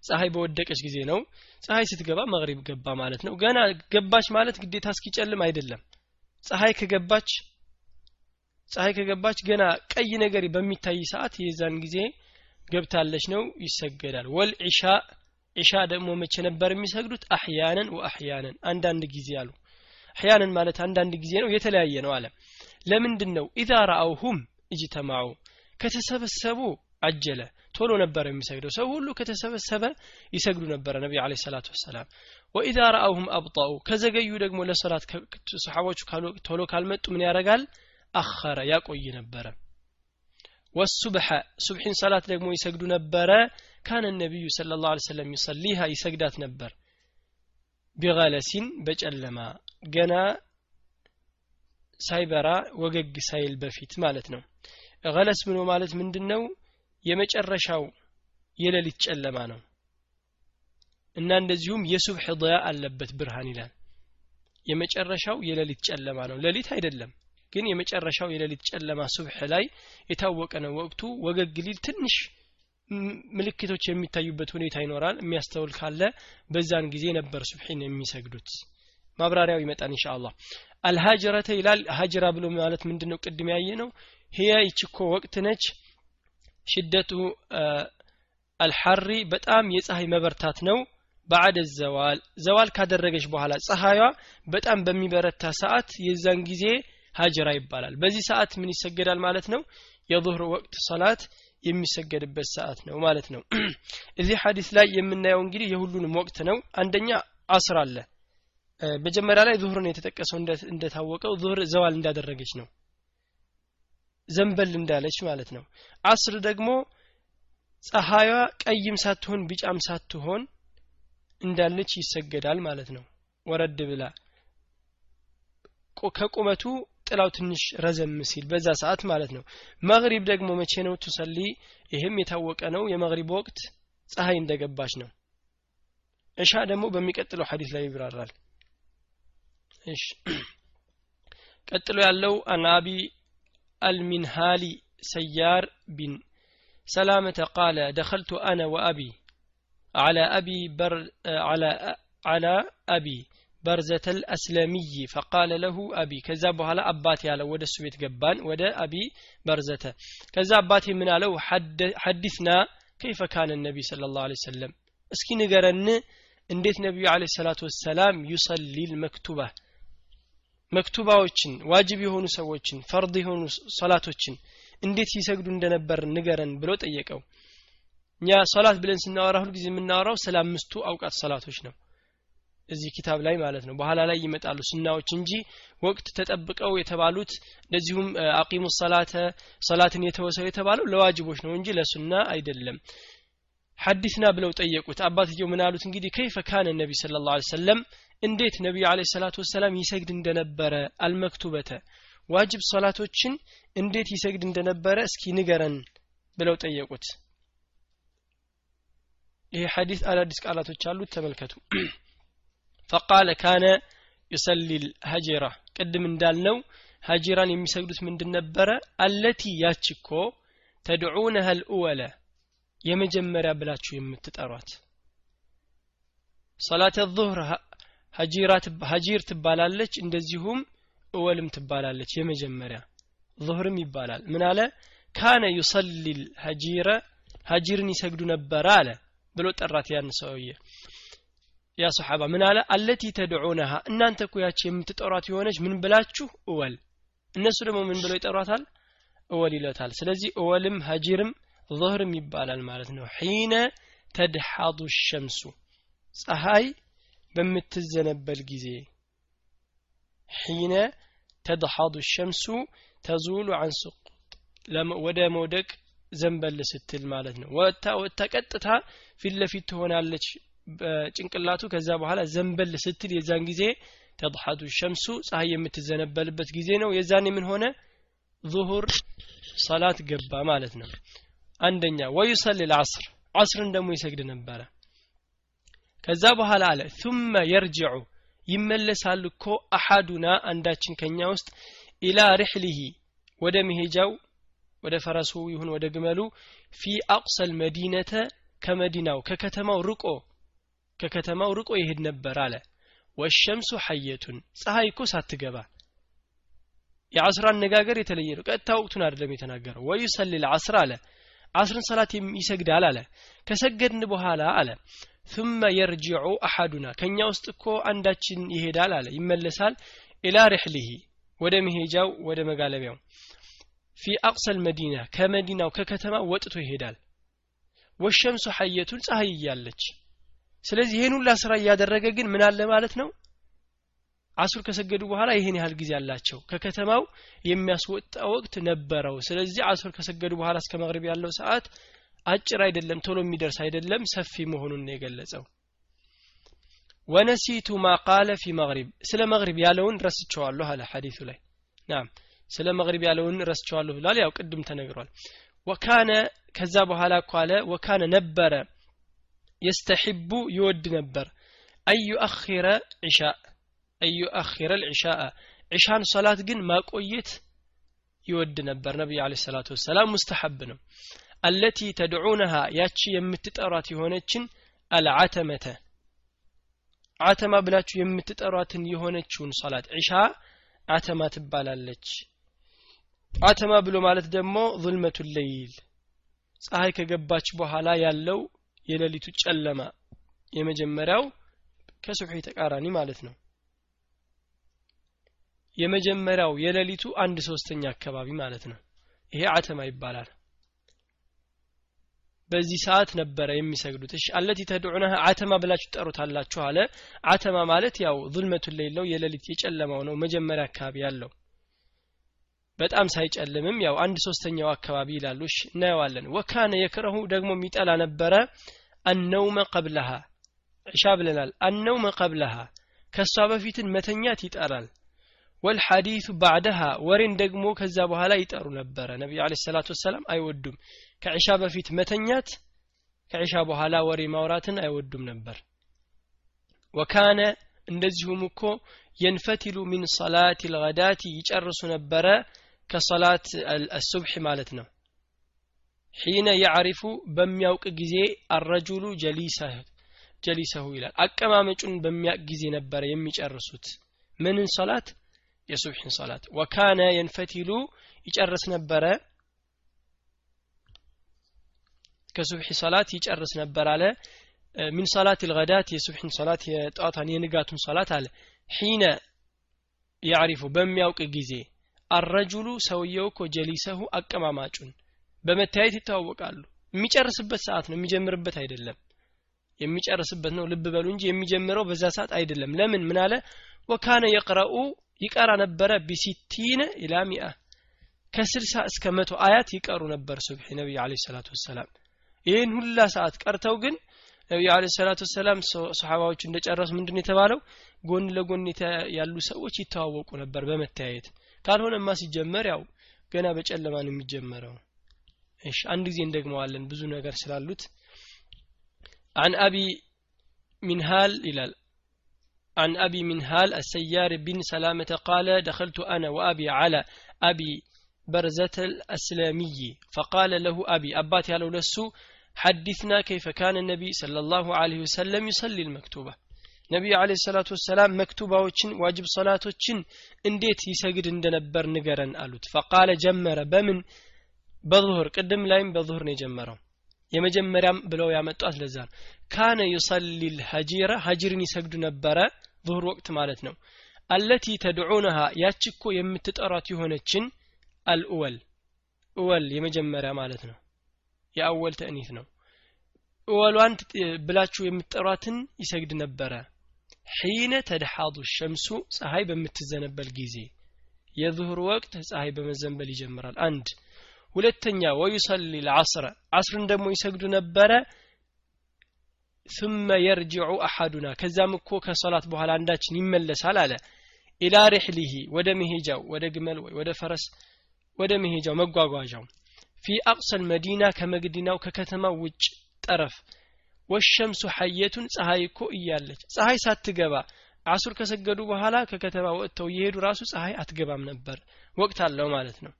ፀሐይ በወደቀች ጊዜ ነው። ፀሐይ ስትገባ መግሪብ ገባ ማለት ነው። ገና ገባች ማለት ግዴታ እስኪጨልም አይደለም። ፀሐይ ከገባች ፀሐይ ከገባች ገና ቀይ ነገር በሚታይ ሰዓት የዛን ጊዜ ገብታለች ነው ይሰገዳል። ወልዒሻ ዒሻ ደግሞ መቼ ነበር የሚሰግዱት? አሕያነን ወአሕያነን አንዳንድ ጊዜ አሉ። አሕያነን ማለት አንዳንድ ጊዜ ነው የተለያየ ነው አለ። ለምንድን ነው ኢዛ ረአውሁም እጅተማዑ ከተሰበሰቡ አጀለ። ቶሎ ነበር የሚሰግደው። ሰው ሁሉ ከተሰበሰበ ይሰግዱ ነበረ ነቢ አለ ሰላቱ ወሰላም። ወኢዛ ረአውሁም አብጣኡ ከዘገዩ ደግሞ ለሰላት ሰሓቦቹ ቶሎ ካልመጡ ምን ያደርጋል አኸረ ያቆይ ነበረ ወሱብሐ ሱብሒን ሰላት ደግሞ ይሰግዱ ነበረ። ካነ ነቢዩ ስለ ላሁ ሰለም ይሰሊሃ ይሰግዳት ነበር። ቢገለሲን በጨለማ ገና ሳይበራ ወገግ ሳይል በፊት ማለት ነው። ገለስ ብሎ ማለት ምንድን ነው የመጨረሻው የሌሊት ጨለማ ነው። እና እንደዚሁም የሱብሕ ضያ አለበት ብርሃን ይላል። የመጨረሻው የሌሊት ጨለማ ነው። ሌሊት አይደለም ግን የመጨረሻው የሌሊት ጨለማ ሱብሕ ላይ የታወቀ ነው። ወቅቱ ወገግ ሊል ትንሽ ምልክቶች የሚታዩበት ሁኔታ ይኖራል። የሚያስተውል ካለ በዛን ጊዜ ነበር ሱብሒን የሚሰግዱት። ማብራሪያው ይመጣል እንሻ አላህ አልሀጅረተ ይላል። ሀጅራ ብሎ ማለት ምንድን ነው ቅድም ያየ ነው ህያ ይችኮ ወቅት ነች። ሽደቱ አልሐሪ በጣም የፀሐይ መበርታት ነው። ባዕደ ዘዋል። ዘዋል ካደረገች በኋላ ፀሐይዋ በጣም በሚበረታ ሰዓት የዛን ጊዜ ሀጅራ ይባላል። በዚህ ሰዓት ምን ይሰገዳል ማለት ነው? የظهር ወቅት ሰላት የሚሰገድበት ሰዓት ነው ማለት ነው። እዚህ ሐዲስ ላይ የምናየው እንግዲህ የሁሉንም ወቅት ነው። አንደኛ አስር አለ። መጀመሪያ ላይ ዙሁርን የተጠቀሰው እንደታወቀው ዙሁር ዘዋል እንዳደረገች ነው። ዘንበል እንዳለች ማለት ነው። አስር ደግሞ ፀሐይዋ ቀይም ሳትሆን ቢጫም ሳትሆን እንዳለች ይሰገዳል ማለት ነው። ወረድ ብላ። ከቁመቱ ጥላው ትንሽ ረዘም ሲል በዛ ሰዓት ማለት ነው መግሪብ ደግሞ መቼ ነው ትሰሊ ይህም የታወቀ ነው የመግሪብ ወቅት ፀሐይ እንደገባች ነው እሻ ደግሞ በሚቀጥለው ሐዲስ ላይ ይብራራል እሺ ቀጥሎ ያለው አን አቢ المنهالي سيار بن سلامة قال دخلت أنا وأبي على أبي بر على على أبي በርዘተል አስለሚይ ፈቃለ ለሁ አቢ። ከዛ በኋላ አባቴ ያለው ወደ እሱ ቤት ገባን ወደ አቢ በርዘተ። ከዛ አባቴ ምን አለው? ሐዲስና ከይፈ ካነ ነቢይ ስለ ላሁ ሰለም እስኪ ንገረን እንዴት ነቢዩ አለ ሰላቱ ወሰላም ዩሰሊል መክቱባ? መክቱባዎችን ዋጅብ የሆኑ ሰዎችን ፈርድ የሆኑ ሰላቶችን እንዴት ሲሰግዱ እንደነበር ንገረን ብሎ ጠየቀው። እኛ ሰላት ብለን ስናወራ ሁልጊዜ የምናወራው ስለ አምስቱ አውቃት ሰላቶች ነው። እዚህ ኪታብ ላይ ማለት ነው። በኋላ ላይ ይመጣሉ ስናዎች እንጂ ወቅት ተጠብቀው የተባሉት እንደዚሁም አቂሙ ሰላተ ሰላትን የተወሰው የተባለው ለዋጅቦች ነው እንጂ ለሱና አይደለም። ሐዲስና ብለው ጠየቁት። አባትየው ምን አሉት? እንግዲህ ከይፈ ካነ ነቢ ስለ ላ ሰለም እንዴት ነቢዩ አለ ሰላቱ ወሰላም ይሰግድ እንደነበረ አልመክቱበተ ዋጅብ ሰላቶችን እንዴት ይሰግድ እንደነበረ እስኪ ንገረን ብለው ጠየቁት። ይሄ ሐዲስ አዳዲስ ቃላቶች አሉት። ተመልከቱ ፈቃለ ካነ ዩሰሊ ሀጀራ ቅድም እንዳልነው ሀጂራን የሚሰግዱት ምንድን ነበረ? አለቲ ያችኮ ተድዑነሃ ልእወለ የመጀመሪያ ብላችሁ የምትጠሯት። ሰላተ ዙህር ሀጂር ትባላለች እንደዚሁም እወልም ትባላለች የመጀመሪያ ዙህርም ይባላል። ምን አለ? ካነ ዩሰሊ ሀጂረ ሀጂርን ይሰግዱ ነበረ አለ ብሎ ጠራት ያን ሰውዬ ያ ሰሓባ ምን አለ አለቲ ተድዑነሃ እናንተ እኮ ያች የምትጠሯት የሆነች ምን ብላችሁ? እወል። እነሱ ደግሞ ምን ብለው ይጠሯታል? እወል ይለታል። ስለዚህ እወልም ሀጂርም ظهርም ይባላል ማለት ነው። ሒነ ተድሓዱ ሸምሱ ፀሐይ በምትዘነበል ጊዜ። ሒነ ተድሓዱ ሸምሱ ተዙሉ አን ሱቁጥ ወደ መውደቅ ዘንበል ስትል ማለት ነው። ወጥታ ወጥታ ቀጥታ ፊት ለፊት ትሆናለች በጭንቅላቱ ከዛ በኋላ ዘንበል ስትል የዛን ጊዜ ተድሓዱ ሸምሱ ፀሐይ የምትዘነበልበት ጊዜ ነው። የዛን ምን ሆነ? ዙሁር ሰላት ገባ ማለት ነው። አንደኛ ወዩሰል ልዓስር ዓስርን ደግሞ ይሰግድ ነበረ። ከዛ በኋላ አለ ثመ የርጅዑ ይመለሳል እኮ አሐዱና አንዳችን ከኛ ውስጥ ኢላ ሪሕሊሂ ወደ መሄጃው ወደ ፈረሱ ይሁን ወደ ግመሉ ፊ አቅሰል መዲነተ ከመዲናው ከከተማው ርቆ ከከተማው ርቆ ይሄድ ነበር አለ ወሸምሱ ሐየቱን ፀሐይ እኮ ሳትገባ የአስር አነጋገር የተለየ ነው ቀጥታ ወቅቱን አይደለም የተናገረው ወዩሰል ልዓስር አለ አስርን ሰላት ይሰግዳል አለ ከሰገድን በኋላ አለ ثم يرجع أحدنا ከኛ ውስጥ እኮ አንዳችን ይሄዳል አለ ይመለሳል ኢላ ሪሕሊሂ ወደ መሄጃው ወደ መጋለቢያው ፊ አቅሰል መዲና ከመዲናው ከከተማ ወጥቶ ይሄዳል ወሸምሱ ሐየቱን ፀሐይ እያለች ስለዚህ ይህን ሁላ ስራ እያደረገ ግን ምን አለ ማለት ነው? አሱር ከሰገዱ በኋላ ይህን ያህል ጊዜ አላቸው። ከከተማው የሚያስወጣ ወቅት ነበረው። ስለዚህ አሱር ከሰገዱ በኋላ እስከ መግሪብ ያለው ሰዓት አጭር አይደለም ቶሎ የሚደርስ አይደለም ሰፊ መሆኑን ነው የገለጸው። ወነሲቱ ማ ቃለ ፊ መግሪብ ስለ መግሪብ ያለውን ረስቸዋለሁ አለ ሐዲሱ ላይ። ናም ስለ መግሪብ ያለውን ረስቸዋለሁ ብሏል። ያው ቅድም ተነግሯል። ወካነ ከዛ በኋላ አለ ወካነ ነበረ የስተሒቡ ይወድ ነበር። አዩ አኺረ ዒሻ አዩ አኺረ ልዒሻአ ዒሻን ሰላት ግን ማቆየት ይወድ ነበር። ነቢዩ አለ ሰላቱ ወሰላም ሙስተሐብ ነው። አለቲ ተድዑነሃ ያቺ የምትጠሯት የሆነችን አልዓተመተ። አተማ ብላችሁ የምትጠሯትን የሆነችውን ሰላት ዒሻ አተማ ትባላለች። አተማ ብሎ ማለት ደግሞ ظልመቱ ለይል ፀሐይ ከገባች በኋላ ያለው የሌሊቱ ጨለማ የመጀመሪያው ከሱብሒ ተቃራኒ ማለት ነው። የመጀመሪያው የሌሊቱ አንድ ሶስተኛ አካባቢ ማለት ነው። ይሄ አተማ ይባላል። በዚህ ሰዓት ነበረ የሚሰግዱት። እሺ አለቲ ተድዑነሃ አተማ ብላችሁ ጠሩታላችሁ አለ። አተማ ማለት ያው ዙልመቱ ሌለው የሌሊት የጨለማው ነው መጀመሪያ አካባቢ ያለው በጣም ሳይጨልምም ያው አንድ ሶስተኛው አካባቢ ይላሉ። እናየዋለን። ወካነ የክረሁ ደግሞ የሚጠላ ነበረ። አነውመ ቀብለሃ እሻ ብለናል። አነውመ ቀብለሃ ከእሷ በፊትን መተኛት ይጠላል ወልሐዲቱ ባዕደሃ ወሬን ደግሞ ከዛ በኋላ ይጠሩ ነበረ። ነቢዩ አለ ሰላቱ ወሰላም አይወዱም። ከዒሻ በፊት መተኛት ከዒሻ በኋላ ወሬ ማውራትን አይወዱም ነበር። ወካነ እንደዚሁም እኮ የንፈቲሉ ሚን ሰላት ልገዳቲ ይጨርሱ ነበረ ከሰላት አሱብሕ ማለት ነው። ሒነ ያዕሪፉ በሚያውቅ ጊዜ አረጁሉ ጀሊሰሁ ይላል። አቀማመጩን በሚያውቅ ጊዜ ነበረ የሚጨርሱት። ምንን ሰላት? የሱብሕን ሰላት። ወካነ የንፈቲሉ ይጨርስ ነበረ። ከሱብሒ ሰላት ይጨርስ ነበር አለ። ሚን ሰላት ልገዳት የሱብሒን ሰላት የጠዋቷን የንጋቱን ሰላት አለ። ሒነ ያዕሪፉ በሚያውቅ ጊዜ አረጁሉ ሰውየው እኮ ጀሊሰሁ አቀማማጩን በመታየት ይተዋወቃሉ። የሚጨርስበት ሰዓት ነው የሚጀምርበት አይደለም። የሚጨርስበት ነው ልብ በሉ እንጂ የሚጀምረው በዛ ሰዓት አይደለም። ለምን? ምን አለ? ወካነ የቅረኡ ይቀራ ነበረ ቢሲቲነ ኢላ ሚአ። ከስልሳ እስከ መቶ አያት ይቀሩ ነበር ሱብሒ ነቢዩ አለ ሰላቱ ወሰላም። ይህን ሁላ ሰዓት ቀርተው ግን ነቢዩ አለ ሰላቱ ወሰላም ሰሓባዎቹ እንደጨረሱ ምንድን የተባለው ጎን ለጎን ያሉ ሰዎች ይተዋወቁ ነበር በመተያየት ካልሆነማ ሲጀመር ያው ገና በጨለማ ነው የሚጀመረው እሺ አንድ ጊዜ እንደግመዋለን ብዙ ነገር ስላሉት عن أبي منهال إلى عن أبي منهال السيار بن سلامة قال دخلت أنا وأبي على أبي برزة الأسلامي فقال له أبي أبات يالو لسو ሐዲስና ከይፈ ካነ ነቢይ ሰለላሁ ዐለይሂ ወሰለም ዩሰሊ ልመክቱባ። ነቢዩ ዐለይሂ ሰላቱ ወሰላም መክቱባዎችን ዋጅብ ሰላቶችን እንዴት ይሰግድ እንደነበር ንገረን አሉት። ፈቃለ ጀመረ በምን? በዙሁር ቅድም ላይም በዙሁር ነው የጀመረው። የመጀመሪያም ብለው ያመጧት ለዛ ነው። ካነ ዩሰሊ ልሀጂረ ሀጂርን ይሰግዱ ነበረ ዙሁር ወቅት ማለት ነው። አለቲ ተድዑነሃ ያችኮ የምትጠሯት የሆነችን አልእወል እወል የመጀመሪያ ማለት ነው። የአወል ተእኒት ነው እወሏን ብላችሁ የምትጠሯትን ይሰግድ ነበረ ሒነ ተድሓዱ ሸምሱ ፀሐይ በምትዘነበል ጊዜ የዙሁር ወቅት ፀሐይ በመዘንበል ይጀምራል አንድ ሁለተኛ ወዩሰሊ ልዓስረ አስርን ደግሞ ይሰግዱ ነበረ ثم يرجع أحدنا ከዛም እኮ ከሶላት በኋላ አንዳችን ይመለሳል አለ ኢላ ሪሕሊሂ ወደ መሄጃው ወደ ግመል ወይ ወደ ፈረስ ወደ መሄጃው መጓጓዣው ፊ አቅሰል መዲና ከመዲናው ከከተማው ውጭ ጠረፍ። ወሸምሱ ሐየቱን ፀሐይ እኮ እያለች ፀሐይ ሳትገባ አሱር ከሰገዱ በኋላ ከከተማ ወጥተው እየሄዱ ራሱ ፀሐይ አትገባም ነበር። ወቅት አለው ማለት ነው።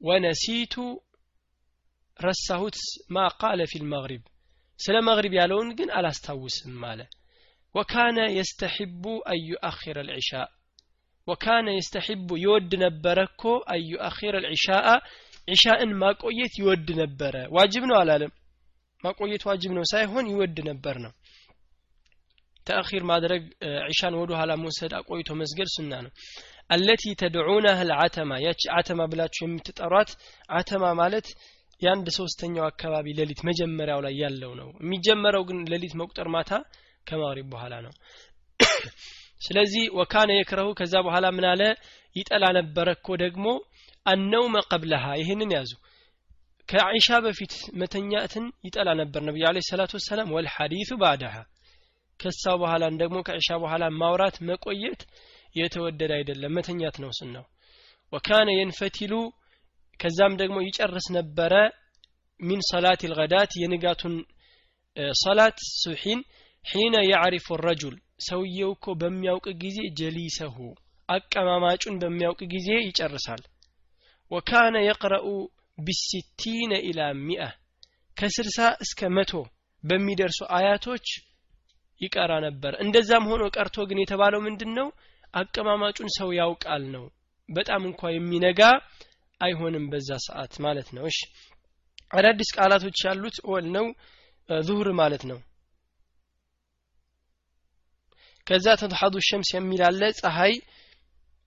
ወነሲቱ ረሳሁት ማ ቃለ ፊ ልመግሪብ ስለ መግሪብ ያለውን ግን አላስታውስም አለ። ወካነ የስተሒቡ አን ዩአኪረ ልዕሻ ወካነ የስተሒቡ ይወድ ነበረ እኮ አን ዩአኪረ ልዕሻአ ዒሻእን ማቆየት ይወድ ነበረ። ዋጅብ ነው አላለም። ማቆየት ዋጅብ ነው ሳይሆን ይወድ ነበር ነው። ተአኺር ማድረግ ዒሻን ወደ ኋላ መውሰድ አቆይቶ መስገድ ሱና ነው። አለቲ ተድዑናህ ልዓተማ ያቺ አተማ ብላችሁ የምትጠሯት አተማ ማለት የአንድ ሶስተኛው አካባቢ ሌሊት መጀመሪያው ላይ ያለው ነው። የሚጀመረው ግን ሌሊት መቁጠር ማታ ከማሪብ በኋላ ነው። ስለዚህ ወካነ የክረሁ ከዛ በኋላ ምን አለ? ይጠላ ነበረ እኮ ደግሞ አነውመ ቀብለሃ ይህንን ያዙ። ከዒሻ በፊት መተኛትን ይጠላ ነበር ነቢዩ አለ ሰላቱ ወሰላም። ወልሐዲሱ ባዕዳሃ ከሳው በኋላን ደግሞ ከዒሻ በኋላ ማውራት መቆየት የተወደደ አይደለም መተኛት ነው ስናው። ወካነ የንፈቲሉ ከዛም ደግሞ ይጨርስ ነበረ ሚን ሰላት ልገዳት የንጋቱን ሰላት ሱሒን ሒነ ያዕሪፉ ረጁል። ሰውየው እኮ በሚያውቅ ጊዜ ጀሊሰሁ አቀማማጩን በሚያውቅ ጊዜ ይጨርሳል وكان يقرأ بالستين إلى المائة ከስልሳ እስከ መቶ በሚደርሱ አያቶች ይቀራ ነበር። እንደዛም ሆኖ ቀርቶ ግን የተባለው ምንድን ነው አቀማማጩን ሰው ያውቃል ነው። በጣም እንኳ የሚነጋ አይሆንም በዛ ሰዓት ማለት ነው። እሺ አዳዲስ ቃላቶች ያሉት الأولى ነው ዙሁር ማለት ነው። ከዛ تدحض الشمس የሚል አለ ፀሐይ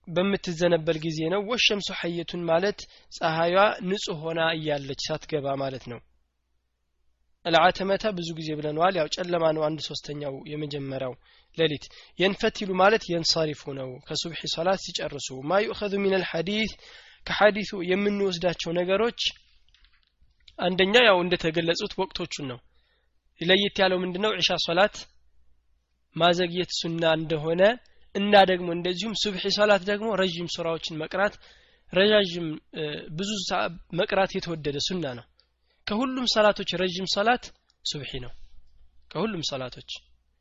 በምትዘነበል ጊዜ ነው። ወሸምሱ ሐየቱን ማለት ፀሐይዋ ንጹህ ሆና እያለች ሳትገባ ማለት ነው። አልዓተመተ ብዙ ጊዜ ብለነዋል። ያው ጨለማ ነው አንድ ሶስተኛው የመጀመሪያው ሌሊት። የንፈትሉ ማለት የንሳሪፉ ነው። ከሱብሒ ሶላት ሲጨርሱ ማ ዩእኸዙ ሚን አልሐዲት ከሐዲሱ የምንወስዳቸው ነገሮች አንደኛ ያው እንደተገለጹት ወቅቶቹን ነው። ለየት ያለው ምንድነው? ዒሻ ሶላት ማዘግየት ሱና እንደሆነ እና ደግሞ እንደዚሁም ሱብሒ ሶላት ደግሞ ረዥም ሱራዎችን መቅራት ረዣዥም ብዙ መቅራት የተወደደ ሱና ነው። ከሁሉም ሰላቶች ረዥም ሰላት ሱብሒ ነው። ከሁሉም ሰላቶች።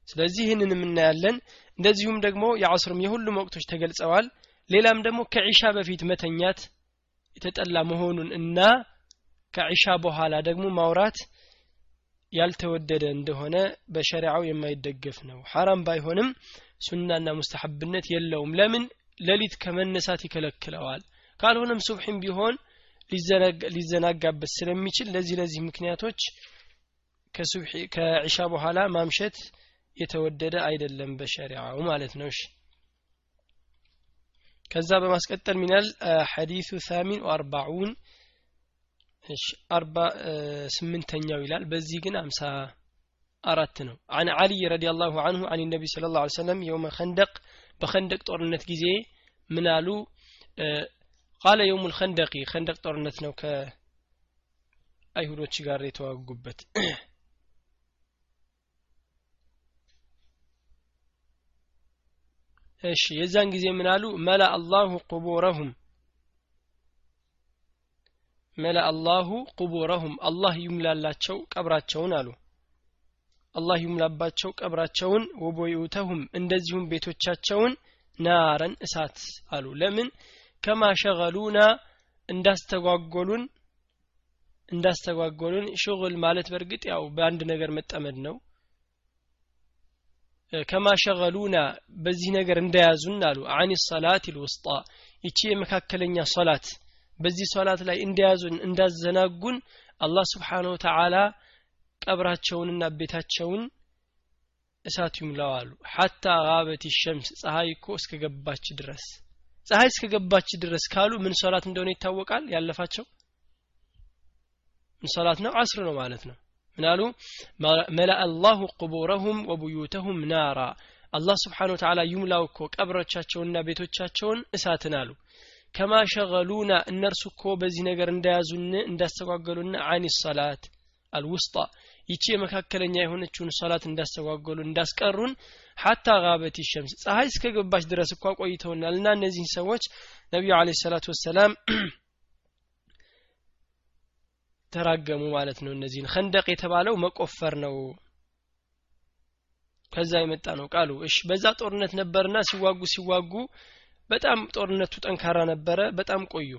ስለዚህ ይህንን እናያለን እንደዚሁም ደግሞ የዐስርም የሁሉም ወቅቶች ተገልጸዋል። ሌላም ደግሞ ከዒሻ በፊት መተኛት የተጠላ መሆኑን እና ከዒሻ በኋላ ደግሞ ማውራት ያልተወደደ እንደሆነ በሸሪዓው የማይደገፍ ነው። ሐራም ባይሆንም ሱናና ሙስተሐብነት የለውም። ለምን? ሌሊት ከመነሳት ይከለክለዋል። ካልሆነም ሱብሒም ቢሆን ሊዘናጋበት ስለሚችል ለዚህ ለዚህ ምክንያቶች ከዒሻ በኋላ ማምሸት የተወደደ አይደለም በሸሪዓው ማለት ነው። ከዛ በማስቀጠል ሚናል ሐዲሱ ሳሚን ወአርባዑን እሺ አርባ ስምንተኛው ይላል። በዚህ ግን አምሳ አራት ነው። አን አሊ ረዲየላሁ አንሁ አን ነቢ ስለ ላ ሰለም የውመ ከንደቅ በከንደቅ ጦርነት ጊዜ ምን አሉ? ቃለ የውም ልከንደቂ ከንደቅ ጦርነት ነው ከአይሁዶች ጋር የተዋጉበት። እሺ የዛን ጊዜ ምን አሉ? መላ አላሁ ቁቡረሁም መላ አላሁ ቁቡረሁም አላህ ይምላላቸው ቀብራቸውን አሉ አላህ ይሙላባቸው ቀብራቸውን ወቦዩተሁም እንደዚሁም ቤቶቻቸውን ናረን እሳት አሉ። ለምን? ከማ ሸገሉና እንዳስተጓጎሉን እንዳስተጓጎሉን ሽغል ማለት በእርግጥ ያው በአንድ ነገር መጠመድ ነው። ከማ ሸገሉና በዚህ ነገር እንደያዙን አሉ። አኒ ሰላት ልውስጣ ይቺ የመካከለኛ ሶላት በዚህ ሶላት ላይ እንደያዙን እንዳዘናጉን አላህ ስብሓንሁ ተዓላ ቀብራቸውንና ቤታቸውን እሳት ይሙላዋሉ። ሐታ ጋበት ሸምስ ፀሐይ እኮ እስከ ድረስ። ፀሐይ እስከ ድረስ ካሉ ምን ሶላት እንደሆነ ይታወቃል? ያለፋቸው ምን ሶላት ነው? አስር ነው ማለት ነው። ምናሉ መላ አላሁ ቁቡረሁም ወቡዩተሁም ናራ። አላህ ስብሓን ወተዓላ ይሙላው እኮ ቀብሮቻቸውንና ቤቶቻቸውን እሳትን አሉ። ከማ ሸገሉና እነርሱ እኮ በዚህ ነገር እንደያዙን እንዳስተጓገሉና አኒ ሰላት አልውስጣ ይቺ የመካከለኛ የሆነችውን ሶላት እንዳስተጓገሉ እንዳስቀሩን ሐታ ጋበት ሸምስ። ፀሐይ እስከ ገባች ድረስ እኳ ቆይተውናል። እና እነዚህን ሰዎች ነቢዩ አለ ሰላቱ ወሰላም ተራገሙ ማለት ነው። እነዚህን ከንደቅ የተባለው መቆፈር ነው። ከዛ የመጣ ነው ቃሉ። እሺ በዛ ጦርነት ነበርና ሲዋጉ ሲዋጉ በጣም ጦርነቱ ጠንካራ ነበረ። በጣም ቆዩ።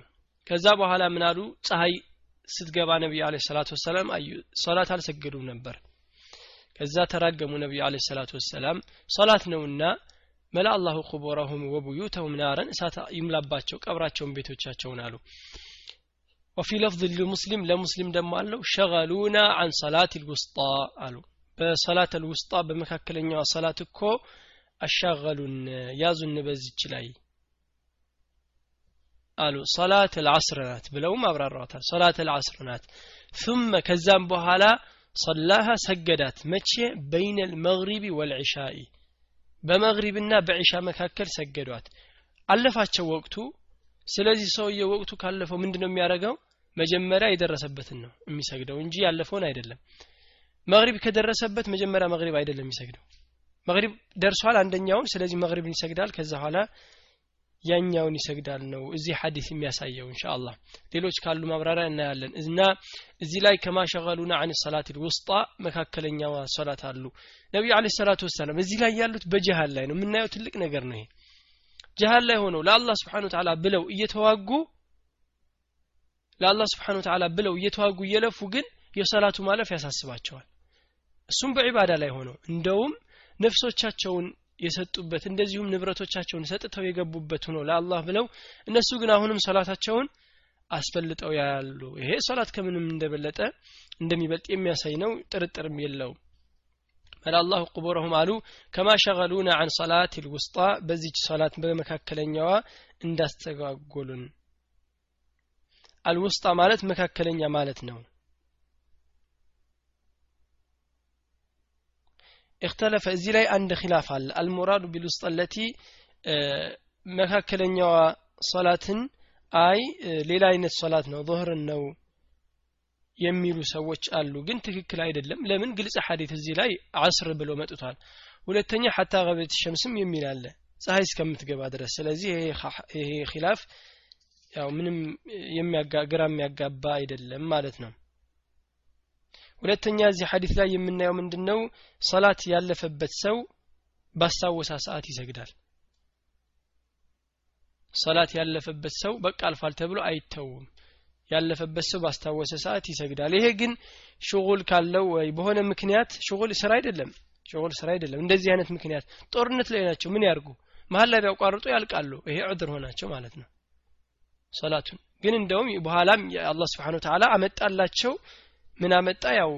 ከዛ በኋላ ምን አሉ? ፀሐይ ስትገባ ነቢዩ አለ ሰላቱ ወሰላም አዩ ሶላት አልሰገዱም ነበር። ከዛ ተራገሙ ነቢዩ አለ ሰላቱ ወሰላም። ሶላት ነውና መላ አላሁ ቁቡረሁም ወቡዩተሁም ናረን እሳት ይምላባቸው ቀብራቸውን ቤቶቻቸውን አሉ። ወፊ ለፍዝ ለሙስሊም ለሙስሊም ደግሞ አለው ሸገሉና አን ሰላት ልውስጣ አሉ። በሰላት ልውስጣ በመካከለኛዋ ሰላት እኮ አሻገሉን ያዙን በዚች ላይ አሉ። ሶላት ልዓስር ናት ብለውም አብራራዋታል ሶላት ልዓስር ናት። ثم ከዛም በኋላ ሰላሃ ሰገዳት መቼ? በይነ ልመግሪቢ ወልዕሻኢ። በመግሪብና በዒሻ መካከል ሰገዷት። አለፋቸው ወቅቱ። ስለዚህ ሰውየው ወቅቱ ካለፈው ምንድነው የሚያደርገው? መጀመሪያ የደረሰበትን ነው የሚሰግደው እንጂ ያለፈውን አይደለም። መግሪብ ከደረሰበት መጀመሪያ መግሪብ አይደለም የሚሰግደው። መግሪብ ደርሷል አንደኛውን። ስለዚህ መግሪብን ይሰግዳል። ከዛ በኋላ ያኛውን ይሰግዳል ነው እዚህ ሐዲስ የሚያሳየው ኢንሻአላህ። ሌሎች ካሉ ማብራሪያ እናያለን። እና እዚህ ላይ ከማሸገሉና አን ሰላት ውስጣ መካከለኛዋ ሶላት አሉ። ነቢዩ አለ ሰላቱ ወሰላም እዚህ ላይ ያሉት በጀሃል ላይ ነው። የምናየው ትልቅ ነገር ነው ይሄ። ጀሃል ላይ ሆነው ለአላህ ስብሓን ተዓላ ብለው እየተዋጉ ለአላህ ስብሓን ተዓላ ብለው እየተዋጉ እየለፉ ግን የሰላቱ ማለፍ ያሳስባቸዋል። እሱም በዒባዳ ላይ ሆነው እንደውም ነፍሶቻቸውን የሰጡበት እንደዚሁም ንብረቶቻቸውን ሰጥተው የገቡበት ሆኖ ለአላህ ብለው እነሱ ግን አሁንም ሰላታቸውን አስፈልጠው ያያሉ ይሄ ሰላት ከምንም እንደበለጠ እንደሚበልጥ የሚያሳይ ነው። ጥርጥርም የለውም። አላሁ ቁቡረሁም አሉ ከማ ሸገሉና አን ሰላት ልውስጣ በዚች ሰላት በመካከለኛዋ እንዳስተጓጎሉን። አልውስጣ ማለት መካከለኛ ማለት ነው እክተለፈ እዚህ ላይ አንድ ኪላፍ አለ። አልሙራዱ ቢልውስጠለቲ መካከለኛዋ ሶላትን አይ ሌላ አይነት ሶላት ነው ظهርን ነው የሚሉ ሰዎች አሉ። ግን ትክክል አይደለም። ለምን? ግልጽ ሐዲት እዚህ ላይ አስር ብሎ መጥቷል። ሁለተኛ ሐታ ገበት ሸምስም የሚል አለ። ፀሐይ እስከምትገባ ድረስ። ስለዚህ ይሄ ኺላፍ ያው ምንም የሚያጋ ግራ የሚያጋባ አይደለም ማለት ነው። ሁለተኛ እዚህ ሐዲስ ላይ የምናየው ምንድነው? ሰላት ያለፈበት ሰው ባስታወሳ ሰዓት ይሰግዳል። ሰላት ያለፈበት ሰው በቃ አልፏል ተብሎ አይተውም። ያለፈበት ሰው ባስታወሰ ሰዓት ይሰግዳል። ይሄ ግን ሽጉል ካለው ወይ በሆነ ምክንያት ሽጉል ስራ አይደለም። ሽጉል ስራ አይደለም። እንደዚህ አይነት ምክንያት ጦርነት ላይ ናቸው። ምን ያርጉ? መሀል ላይ ቢያቋርጡ ያልቃሉ። ይሄ ዑድር ሆናቸው ማለት ነው። ሰላቱን ግን እንደውም በኋላም አላህ ስብሓን ተዓላ አመጣላቸው ምን አመጣ? ያው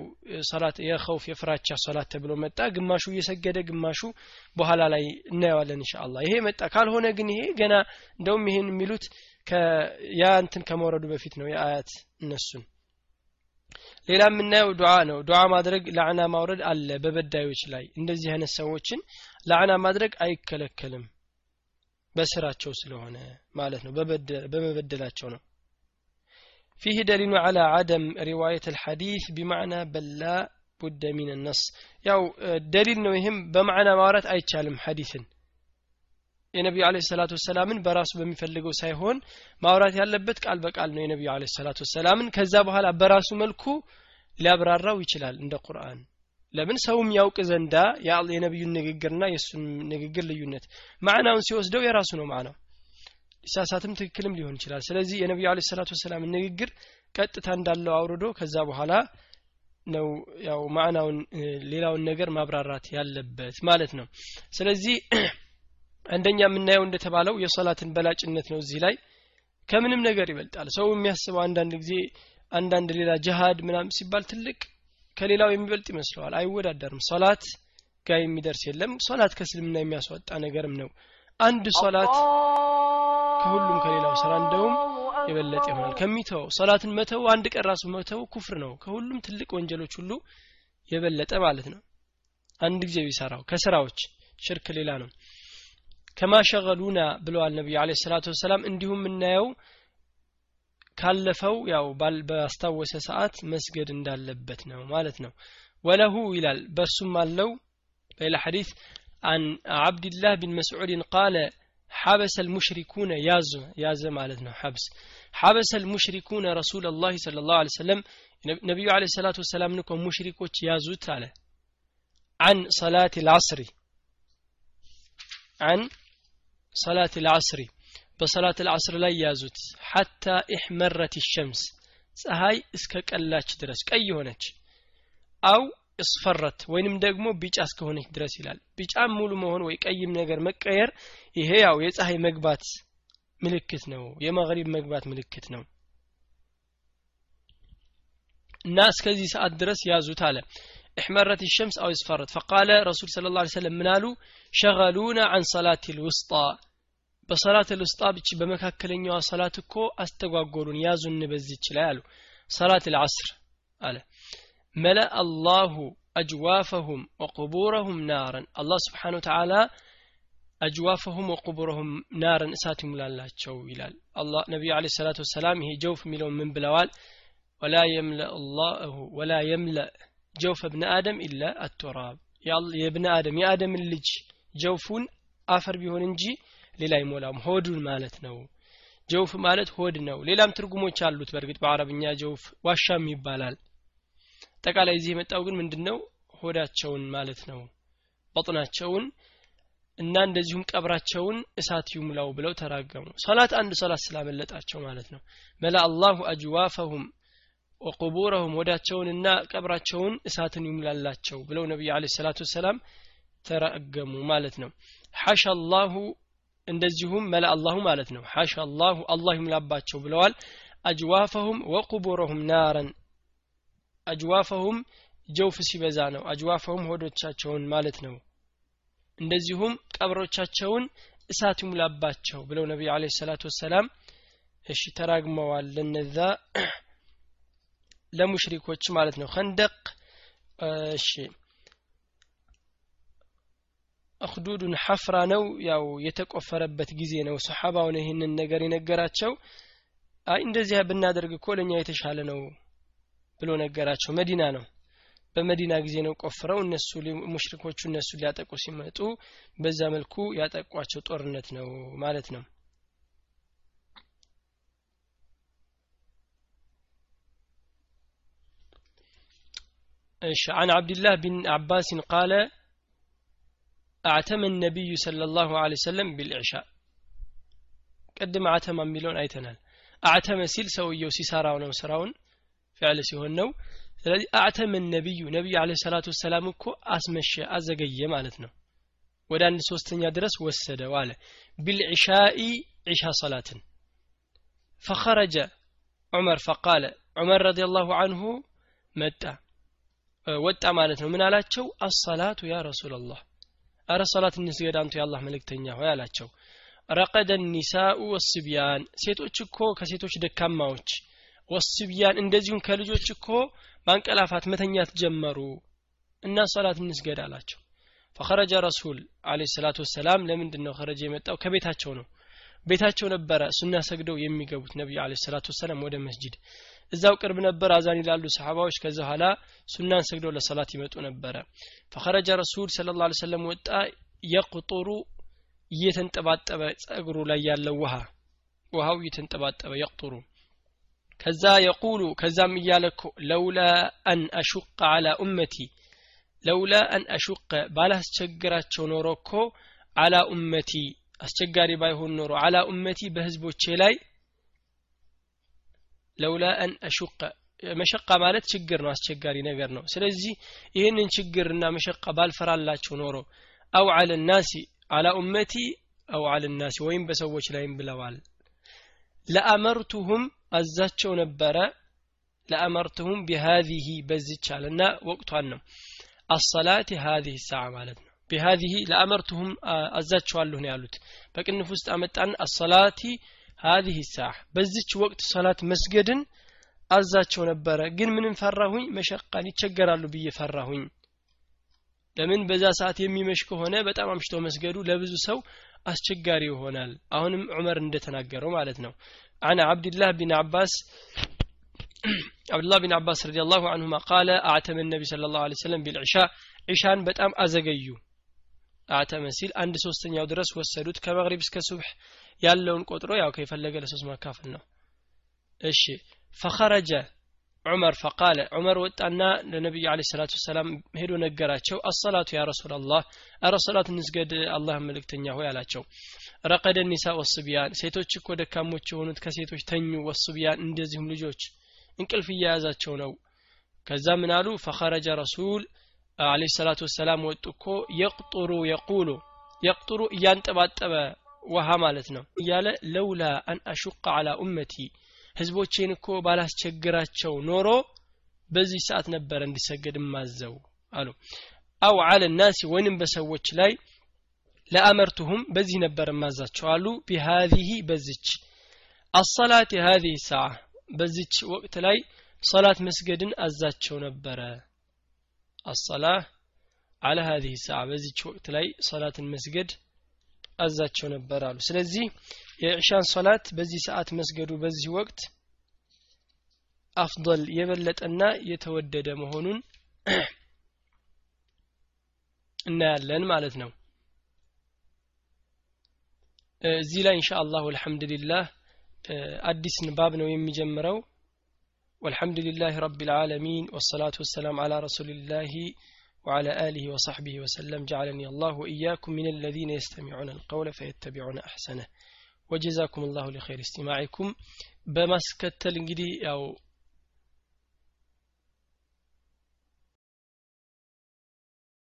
ሰላት የኸውፍ የፍራቻ ሰላት ተብሎ መጣ። ግማሹ እየሰገደ ግማሹ በኋላ ላይ እናየዋለን እንሻአላ ይሄ መጣ። ካልሆነ ግን ይሄ ገና እንደውም ይሄን የሚሉት ያ እንትን ከመውረዱ በፊት ነው የአያት እነሱን። ሌላ የምናየው ዱዓ ነው። ዱዓ ማድረግ ላዕና ማውረድ አለ በበዳዮች ላይ። እንደዚህ አይነት ሰዎችን ላዕና ማድረግ አይከለከልም። በስራቸው ስለሆነ ማለት ነው። በመበደላቸው ነው فيه دليل على عدم رواية الحديث بمعنى بل لا بد من النص ያው ደሊል ነው ይህም በማዕና ማውራት አይቻልም ሐዲስን የነቢዩ አለ ሰላቱ ወሰላምን በራሱ በሚፈልገው ሳይሆን ማውራት ያለበት ቃል በቃል ነው የነቢዩ አለ ሰላቱ ወሰላምን ከዛ በኋላ በራሱ መልኩ ሊያብራራው ይችላል እንደ ቁርአን ለምን ሰውም ያውቅ ዘንዳ የነቢዩን ንግግርና የእሱን ንግግር ልዩነት ማዕናውን ሲወስደው የራሱ ነው ማዕናው ሊሳሳትም ትክክልም ሊሆን ይችላል። ስለዚህ የነቢዩ አለ ሰላቱ ወሰላም ንግግር ቀጥታ እንዳለው አውርዶ ከዛ በኋላ ነው ያው ማዕናውን ሌላውን ነገር ማብራራት ያለበት ማለት ነው። ስለዚህ አንደኛ የምናየው እንደተባለው የሶላትን በላጭነት ነው እዚህ ላይ። ከምንም ነገር ይበልጣል። ሰው የሚያስበው አንዳንድ ጊዜ አንዳንድ ሌላ ጅሃድ ምናም ሲባል ትልቅ ከሌላው የሚበልጥ ይመስለዋል። አይወዳደርም። ሶላት ጋር የሚደርስ የለም። ሶላት ከእስልምና የሚያስወጣ ነገርም ነው አንድ ሶላት ከሁሉም ከሌላው ስራ እንደውም የበለጠ ይሆናል። ከሚተው ሶላትን መተው አንድ ቀን ራሱ መተው ኩፍር ነው። ከሁሉም ትልቅ ወንጀሎች ሁሉ የበለጠ ማለት ነው። አንድ ጊዜ ቢሰራው ከስራዎች ሽርክ ሌላ ነው። ከማሸገሉና ብለዋል ነቢዩ አለ ሰላቱ ወሰላም እንዲሁም የምናየው ካለፈው ያው ባስታወሰ ሰዓት መስገድ እንዳለበት ነው ማለት ነው። ወለሁ ይላል በእርሱም አለው በሌላ ሐዲስ عن عبد الله بن مسعود قال حبس المشركون ياز ياز معناته حبس. حبس المشركون رسول الله صلى الله عليه وسلم. نبي عليه الصلاة والسلام نكون مشركوت يازو تعالى عن صلاة العصر. عن صلاة العصر. بصلاة العصر لا يازوت. حتى إحمرت الشمس. سهاي اسكك الله درس كأي أو እስፈረት ወይንም ደግሞ ቢጫ እስከሆነች ድረስ ይላል ቢጫም ሙሉ መሆን ወይ ቀይም ነገር መቀየር ይሄ ያው የፀሐይ መግባት ምልክት ነው የመግሪብ መግባት ምልክት ነው እና እስከዚህ ሰዓት ድረስ ያዙት አለ احمرت الشمس أو اصفرت فقال رسول صلى الله عليه وسلم منالو شغلونا عن صلاة الوسطى በሰላት ልውስጣ ብቻ በመካከለኛዋ ሰላት እኮ አስተጓጎሉን ያዙን በዚች ላይ አሉ ሰላት ልዓስር አለ መለአ አላሁ አጅዋፈሁም ወቁቡረሁም ናረን አላህ ስብሓን ወተዓላ አጅዋፈሁም ወቁቡረሁም ናረን እሳት ይሙላላቸው ይላል ነቢዩ አለ ሰላት ወሰላም ይሄ ጀውፍ የሚለውን ምን ብለዋል ወላ የምለእ አላሁ ወላ የምለእ ጀውፈ ብነ አደም ኢላ አቱራብ የብነ አደም የአደምን ልጅ ጀውፉን አፈር ቢሆን እንጂ ሌላ አይሞላም። ሆዱን ማለት ነው። ጀውፍ ማለት ሆድ ነው። ሌላም ትርጉሞች አሉት። በእርግጥ በአረብኛ ጀውፍ ዋሻም ይባላል አጠቃላይ እዚህ የመጣው ግን ምንድነው? ሆዳቸውን ማለት ነው። በጥናቸውን እና እንደዚሁም ቀብራቸውን እሳት ይሙላው ብለው ተራገሙ። ሰላት አንድ ሰላት ስላመለጣቸው ማለት ነው። መላ አላሁ አጅዋፈሁም ወቁቡረሁም ወዳቸውንና ቀብራቸውን እሳትን ይሙላላቸው ብለው ነቢዩ አለ ሰላቱ ወሰላም ተረገሙ ማለት ነው። ሐሻ አላሁ እንደዚሁም መላ አላሁ ማለት ነው። ሐሻ አላሁ አላህ ይሙላባቸው ብለዋል። አጅዋፈሁም ወቁቡረሁም ናረን አጅዋፈሁም ጀውፍ ሲበዛ ነው። አጅዋፈሁም ሆዶቻቸውን ማለት ነው። እንደዚሁም ቀብሮቻቸውን እሳት ይሙላባቸው ብለው ነቢዩ አለ ሰላቱ ወሰላም እሺ ተራግመዋል። ለነዛ ለሙሽሪኮች ማለት ነው። ከንደቅ እሺ አክዱዱን ሐፍራ ነው። ያው የተቆፈረበት ጊዜ ነው። ሰሓባውን ይህንን ነገር የነገራቸው። አይ እንደዚህ ብናደርግ እኮ ለእኛ የተሻለ ነው ብሎ ነገራቸው። መዲና ነው። በመዲና ጊዜ ነው ቆፍረው እነሱ ሙሽሪኮቹ እነሱ ሊያጠቁ ሲመጡ በዛ መልኩ ያጠቋቸው ጦርነት ነው ማለት ነው። እሺ አን አብድላህ ቢን አባስን ቃለ አዕተመ ነቢዩ ሰለ ላሁ ለ ሰለም ቢልዕሻ ቅድም አተማ የሚለውን አይተናል። አዕተመ ሲል ሰውየው ሲሰራው ነው ስራውን። ፊዕል ሲሆን ነው። ስለዚህ አዕተመ ነቢዩ ነቢዩ አለ ሰላቱ ወሰላም እኮ አስመሸ አዘገየ ማለት ነው። ወደ አንድ ሶስተኛ ድረስ ወሰደው አለ። ቢልዕሻኢ ዒሻ ሰላትን ፈኸረጀ ዑመር ፈቃለ ዑመር ረዲ ላሁ አንሁ መጣ። ወጣ ማለት ነው። ምን አላቸው? አሰላቱ ያ ረሱላላህ። አረ ሰላት እንስገድ አንቱ የአላህ መልእክተኛ ሆይ አላቸው። ረቀደ ኒሳኡ ወስቢያን ሴቶች እኮ ከሴቶች ደካማዎች ወስቢያን እንደዚሁም ከልጆች እኮ ማንቀላፋት መተኛት ጀመሩ እና ሰላት እንስገድ አላቸው። ፈኸረጀ ረሱል አለ ሰላቱ ወሰላም ለምንድን ነው ኸረጀ የመጣው? ከቤታቸው ነው። ቤታቸው ነበረ ሱና ሰግደው የሚገቡት ነቢዩ አለ ሰላቱ ወሰላም ወደ መስጂድ። እዛው ቅርብ ነበር አዛን ይላሉ ሰሓባዎች። ከዛ ኋላ ሱናን ሰግደው ለሰላት ይመጡ ነበረ። ፈኸረጀ ረሱል ስለ ላ ሰለም ወጣ። የቁጡሩ እየተንጠባጠበ ጸጉሩ ላይ ያለው ውሃ ውሃው እየተንጠባጠበ የቁጡሩ ከዛ የቁሉ ከዛም እያለ እኮ ለውላ አን አሹቀ አላ ኡመቲ ለውላ አን አሹቀ ባላስቸግራቸው ኖሮ እኮ አላ ኡመቲ አስቸጋሪ ባይሆን ኖሮ አላ ኡመቲ በህዝቦቼ ላይ ለውላ አን አሹቀ። መሸቃ ማለት ችግር ነው አስቸጋሪ ነገር ነው። ስለዚህ ይህንን ችግርና መሸቃ ባልፈራላቸው ኖሮ አው አለ ናሲ አላ ኡመቲ አው አለ ናሲ ወይም በሰዎች ላይም ብለዋል። ለአመርቱሁም አዛቸው ነበረ። ለአመርቱሁም ቢሃዚህ በዚች አለና ወቅቷን ነው። አሰላት ሀዚህ ሰዓ ማለት ነው። ቢሃዚህ ለአመርቱሁም አዛቸዋለሁ ነው ያሉት። በቅንፍ ውስጥ አመጣን። አሰላቲ ሀዚህ ሰዓ በዚች ወቅት ሰላት መስገድን አዛቸው ነበረ። ግን ምንም ፈራሁኝ። መሸቃን ይቸገራሉ ብዬ ፈራሁኝ። ለምን? በዛ ሰዓት የሚመሽ ከሆነ በጣም አምሽቶ መስገዱ ለብዙ ሰው አስቸጋሪ ይሆናል። አሁንም ዑመር እንደተናገረው ማለት ነው عن عبد الله بن عباس عبد الله بن عباس رضي الله عنهما قال أعتم النبي صلى الله عليه وسلم بالعشاء عشان በጣም አዘገዩ አዕተመ ሲል አንድ ሶስተኛው ድረስ ወሰዱት ከመግሪብ እስከ ሱብሕ ያለውን ቆጥሮ ያው ከፈለገ ለሶስት ማካፈል ነው እሺ ፈኸረጀ ዑመር ፈቃለ። ዑመር ወጣና ለነቢዩ አለ ሰላቱ ወሰላም ሄዶ ነገራቸው። አሰላቱ ያ ረሱላላህ አረ ሰላት እንስገድ አላህ መልእክተኛ ሆይ አላቸው። ረቀደ ኒሳ ወስቢያን ሴቶች እኮ ደካሞች የሆኑት ከሴቶች ተኙ። ወስቢያን እንደዚሁም ልጆች እንቅልፍ እየያዛቸው ነው። ከዛ ምን አሉ? ፈኸረጀ ረሱል አለ ሰላቱ ወሰላም ወጡ እኮ የቅጡሩ የቁሉ የቅጡሩ እያንጠባጠበ ውሃ ማለት ነው እያለ ለውላ አን አሹቀ አላ ኡመቲ ህዝቦቼን እኮ ባላስቸግራቸው ኖሮ በዚህ ሰዓት ነበረ እንዲሰገድ ማዘው አሉ። አው አለ ናሲ ወይንም በሰዎች ላይ ለአመርቱሁም በዚህ ነበር ማዛቸው አሉ። ቢሃዚህ በዚች አሰላት የሃዚህ ሰዓ በዚች ወቅት ላይ ሰላት መስገድን አዛቸው ነበረ። አሰላህ አለ ሀዚህ ሰዓ በዚች ወቅት ላይ ሰላትን መስገድ አዛቸው ነበር አሉ። ስለዚህ የዕሻን ሶላት በዚህ ሰዓት መስገዱ በዚህ ወቅት አፍضል የበለጠና የተወደደ መሆኑን እናያለን ማለት ነው። እዚህ ላይ እንሻ አላሁ አልሐምዱሊላህ አዲስ ንባብ ነው የሚጀምረው። والحمد لله رب العالمين والصلاة والسلام على رسول الله وعلى آله وصحبه وسلم جعلني الله وإياكم من الذين يستمعون القول فيتبعون أحسنه وجزاكم الله لخير استماعكم. بمسكت الانجلي أو